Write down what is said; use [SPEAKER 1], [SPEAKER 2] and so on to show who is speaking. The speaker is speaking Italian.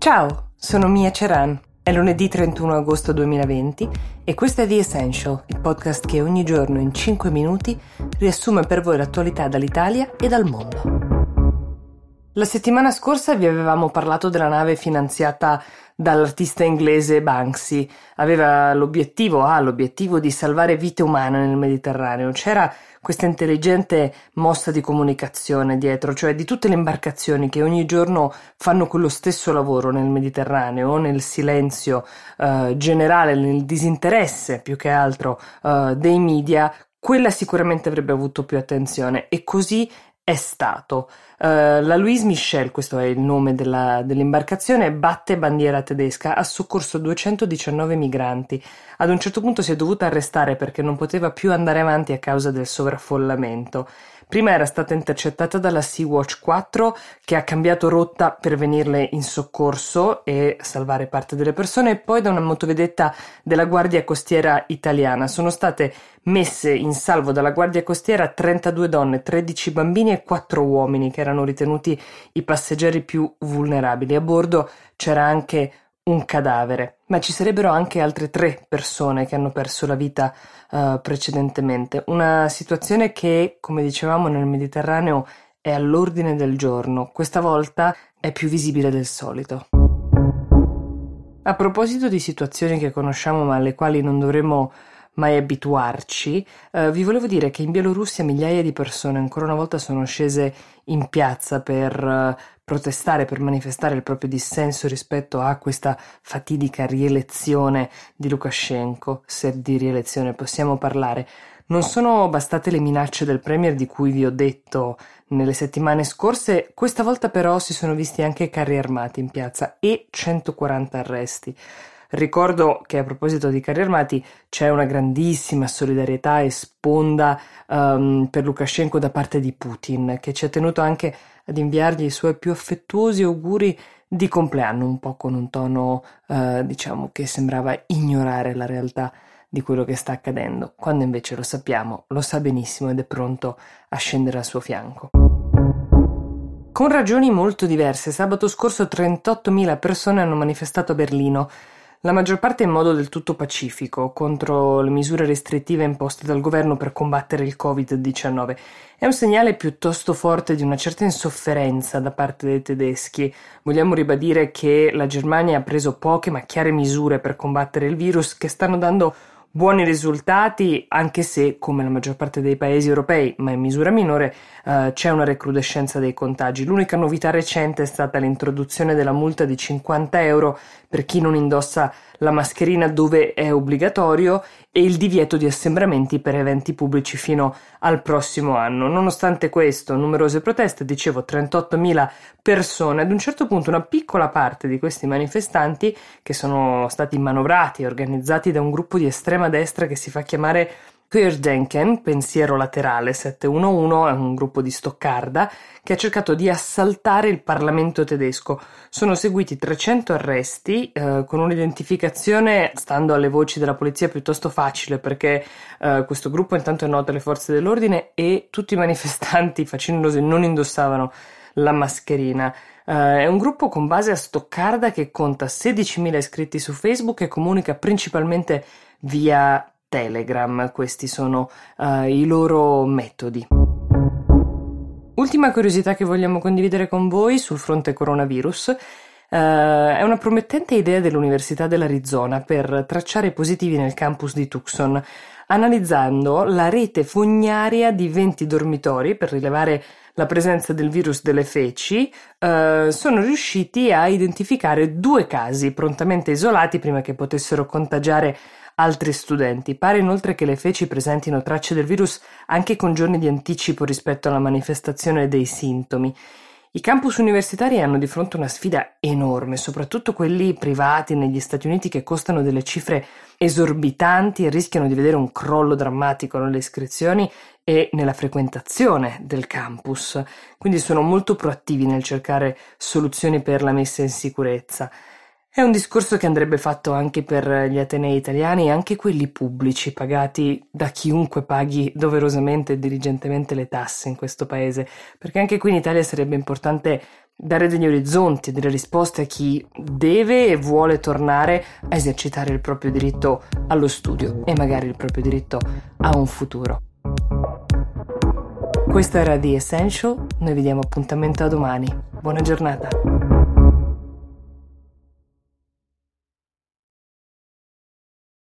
[SPEAKER 1] Ciao, sono Mia Ceran. È lunedì 31 agosto 2020 e questo è The Essential, il podcast che ogni giorno in 5 minuti riassume per voi l'attualità dall'Italia e dal mondo. La settimana scorsa vi avevamo parlato della nave finanziata dall'artista inglese Banksy. Aveva l'obiettivo, ha l'obiettivo di salvare vite umane nel Mediterraneo. C'era questa intelligente mossa di comunicazione dietro, cioè di tutte le imbarcazioni che ogni giorno fanno quello stesso lavoro nel Mediterraneo, nel silenzio eh, generale, nel disinteresse più che altro eh, dei media, quella sicuramente avrebbe avuto più attenzione e così è stato. Uh, la Louise Michel, questo è il nome della, dell'imbarcazione, batte bandiera tedesca, ha soccorso 219 migranti. Ad un certo punto si è dovuta arrestare perché non poteva più andare avanti a causa del sovraffollamento. Prima era stata intercettata dalla Sea-Watch 4 che ha cambiato rotta per venirle in soccorso e salvare parte delle persone e poi da una motovedetta della Guardia Costiera italiana. Sono state messe in salvo dalla Guardia Costiera 32 donne, 13 bambini e 4 uomini che erano ritenuti i passeggeri più vulnerabili. A bordo c'era anche un cadavere, ma ci sarebbero anche altre tre persone che hanno perso la vita uh, precedentemente. Una situazione che, come dicevamo, nel Mediterraneo è all'ordine del giorno, questa volta è più visibile del solito. A proposito di situazioni che conosciamo ma alle quali non dovremmo mai abituarci, eh, vi volevo dire che in Bielorussia migliaia di persone ancora una volta sono scese in piazza per eh, protestare, per manifestare il proprio dissenso rispetto a questa fatidica rielezione di Lukashenko, se di rielezione possiamo parlare. Non sono bastate le minacce del Premier di cui vi ho detto nelle settimane scorse, questa volta però si sono visti anche carri armati in piazza e 140 arresti. Ricordo che a proposito di carri armati c'è una grandissima solidarietà e sponda um, per Lukashenko da parte di Putin, che ci ha tenuto anche ad inviargli i suoi più affettuosi auguri di compleanno, un po' con un tono uh, diciamo che sembrava ignorare la realtà di quello che sta accadendo, quando invece lo sappiamo, lo sa benissimo ed è pronto a scendere al suo fianco. Con ragioni molto diverse, sabato scorso 38.000 persone hanno manifestato a Berlino la maggior parte in modo del tutto pacifico contro le misure restrittive imposte dal governo per combattere il Covid-19. È un segnale piuttosto forte di una certa insofferenza da parte dei tedeschi. Vogliamo ribadire che la Germania ha preso poche ma chiare misure per combattere il virus che stanno dando buoni risultati, anche se, come la maggior parte dei paesi europei, ma in misura minore, eh, c'è una recrudescenza dei contagi. L'unica novità recente è stata l'introduzione della multa di 50 euro per chi non indossa la mascherina dove è obbligatorio e il divieto di assembramenti per eventi pubblici fino al prossimo anno. Nonostante questo, numerose proteste, dicevo 38.000 persone, ad un certo punto una piccola parte di questi manifestanti che sono stati manovrati e organizzati da un gruppo di estrema destra che si fa chiamare Queerdenken, Pensiero Laterale 711, è un gruppo di Stoccarda che ha cercato di assaltare il Parlamento tedesco. Sono seguiti 300 arresti eh, con un'identificazione, stando alle voci della polizia, piuttosto facile perché eh, questo gruppo intanto è noto alle forze dell'ordine e tutti i manifestanti facinorosi non indossavano la mascherina. Uh, è un gruppo con base a Stoccarda che conta 16.000 iscritti su Facebook e comunica principalmente via Telegram, questi sono uh, i loro metodi. Ultima curiosità che vogliamo condividere con voi sul fronte coronavirus. Uh, è una promettente idea dell'Università dell'Arizona per tracciare i positivi nel campus di Tucson, analizzando la rete fognaria di 20 dormitori per rilevare la presenza del virus delle feci, uh, sono riusciti a identificare due casi prontamente isolati prima che potessero contagiare altri studenti. Pare inoltre che le feci presentino tracce del virus anche con giorni di anticipo rispetto alla manifestazione dei sintomi. I campus universitari hanno di fronte una sfida enorme, soprattutto quelli privati negli Stati Uniti che costano delle cifre esorbitanti e rischiano di vedere un crollo drammatico nelle iscrizioni e nella frequentazione del campus. Quindi sono molto proattivi nel cercare soluzioni per la messa in sicurezza. È un discorso che andrebbe fatto anche per gli atenei italiani, anche quelli pubblici, pagati da chiunque paghi doverosamente e diligentemente le tasse in questo paese, perché anche qui in Italia sarebbe importante dare degli orizzonti, delle risposte a chi deve e vuole tornare a esercitare il proprio diritto allo studio e magari il proprio diritto a un futuro. Questo era The Essential, noi vi diamo appuntamento a domani. Buona giornata.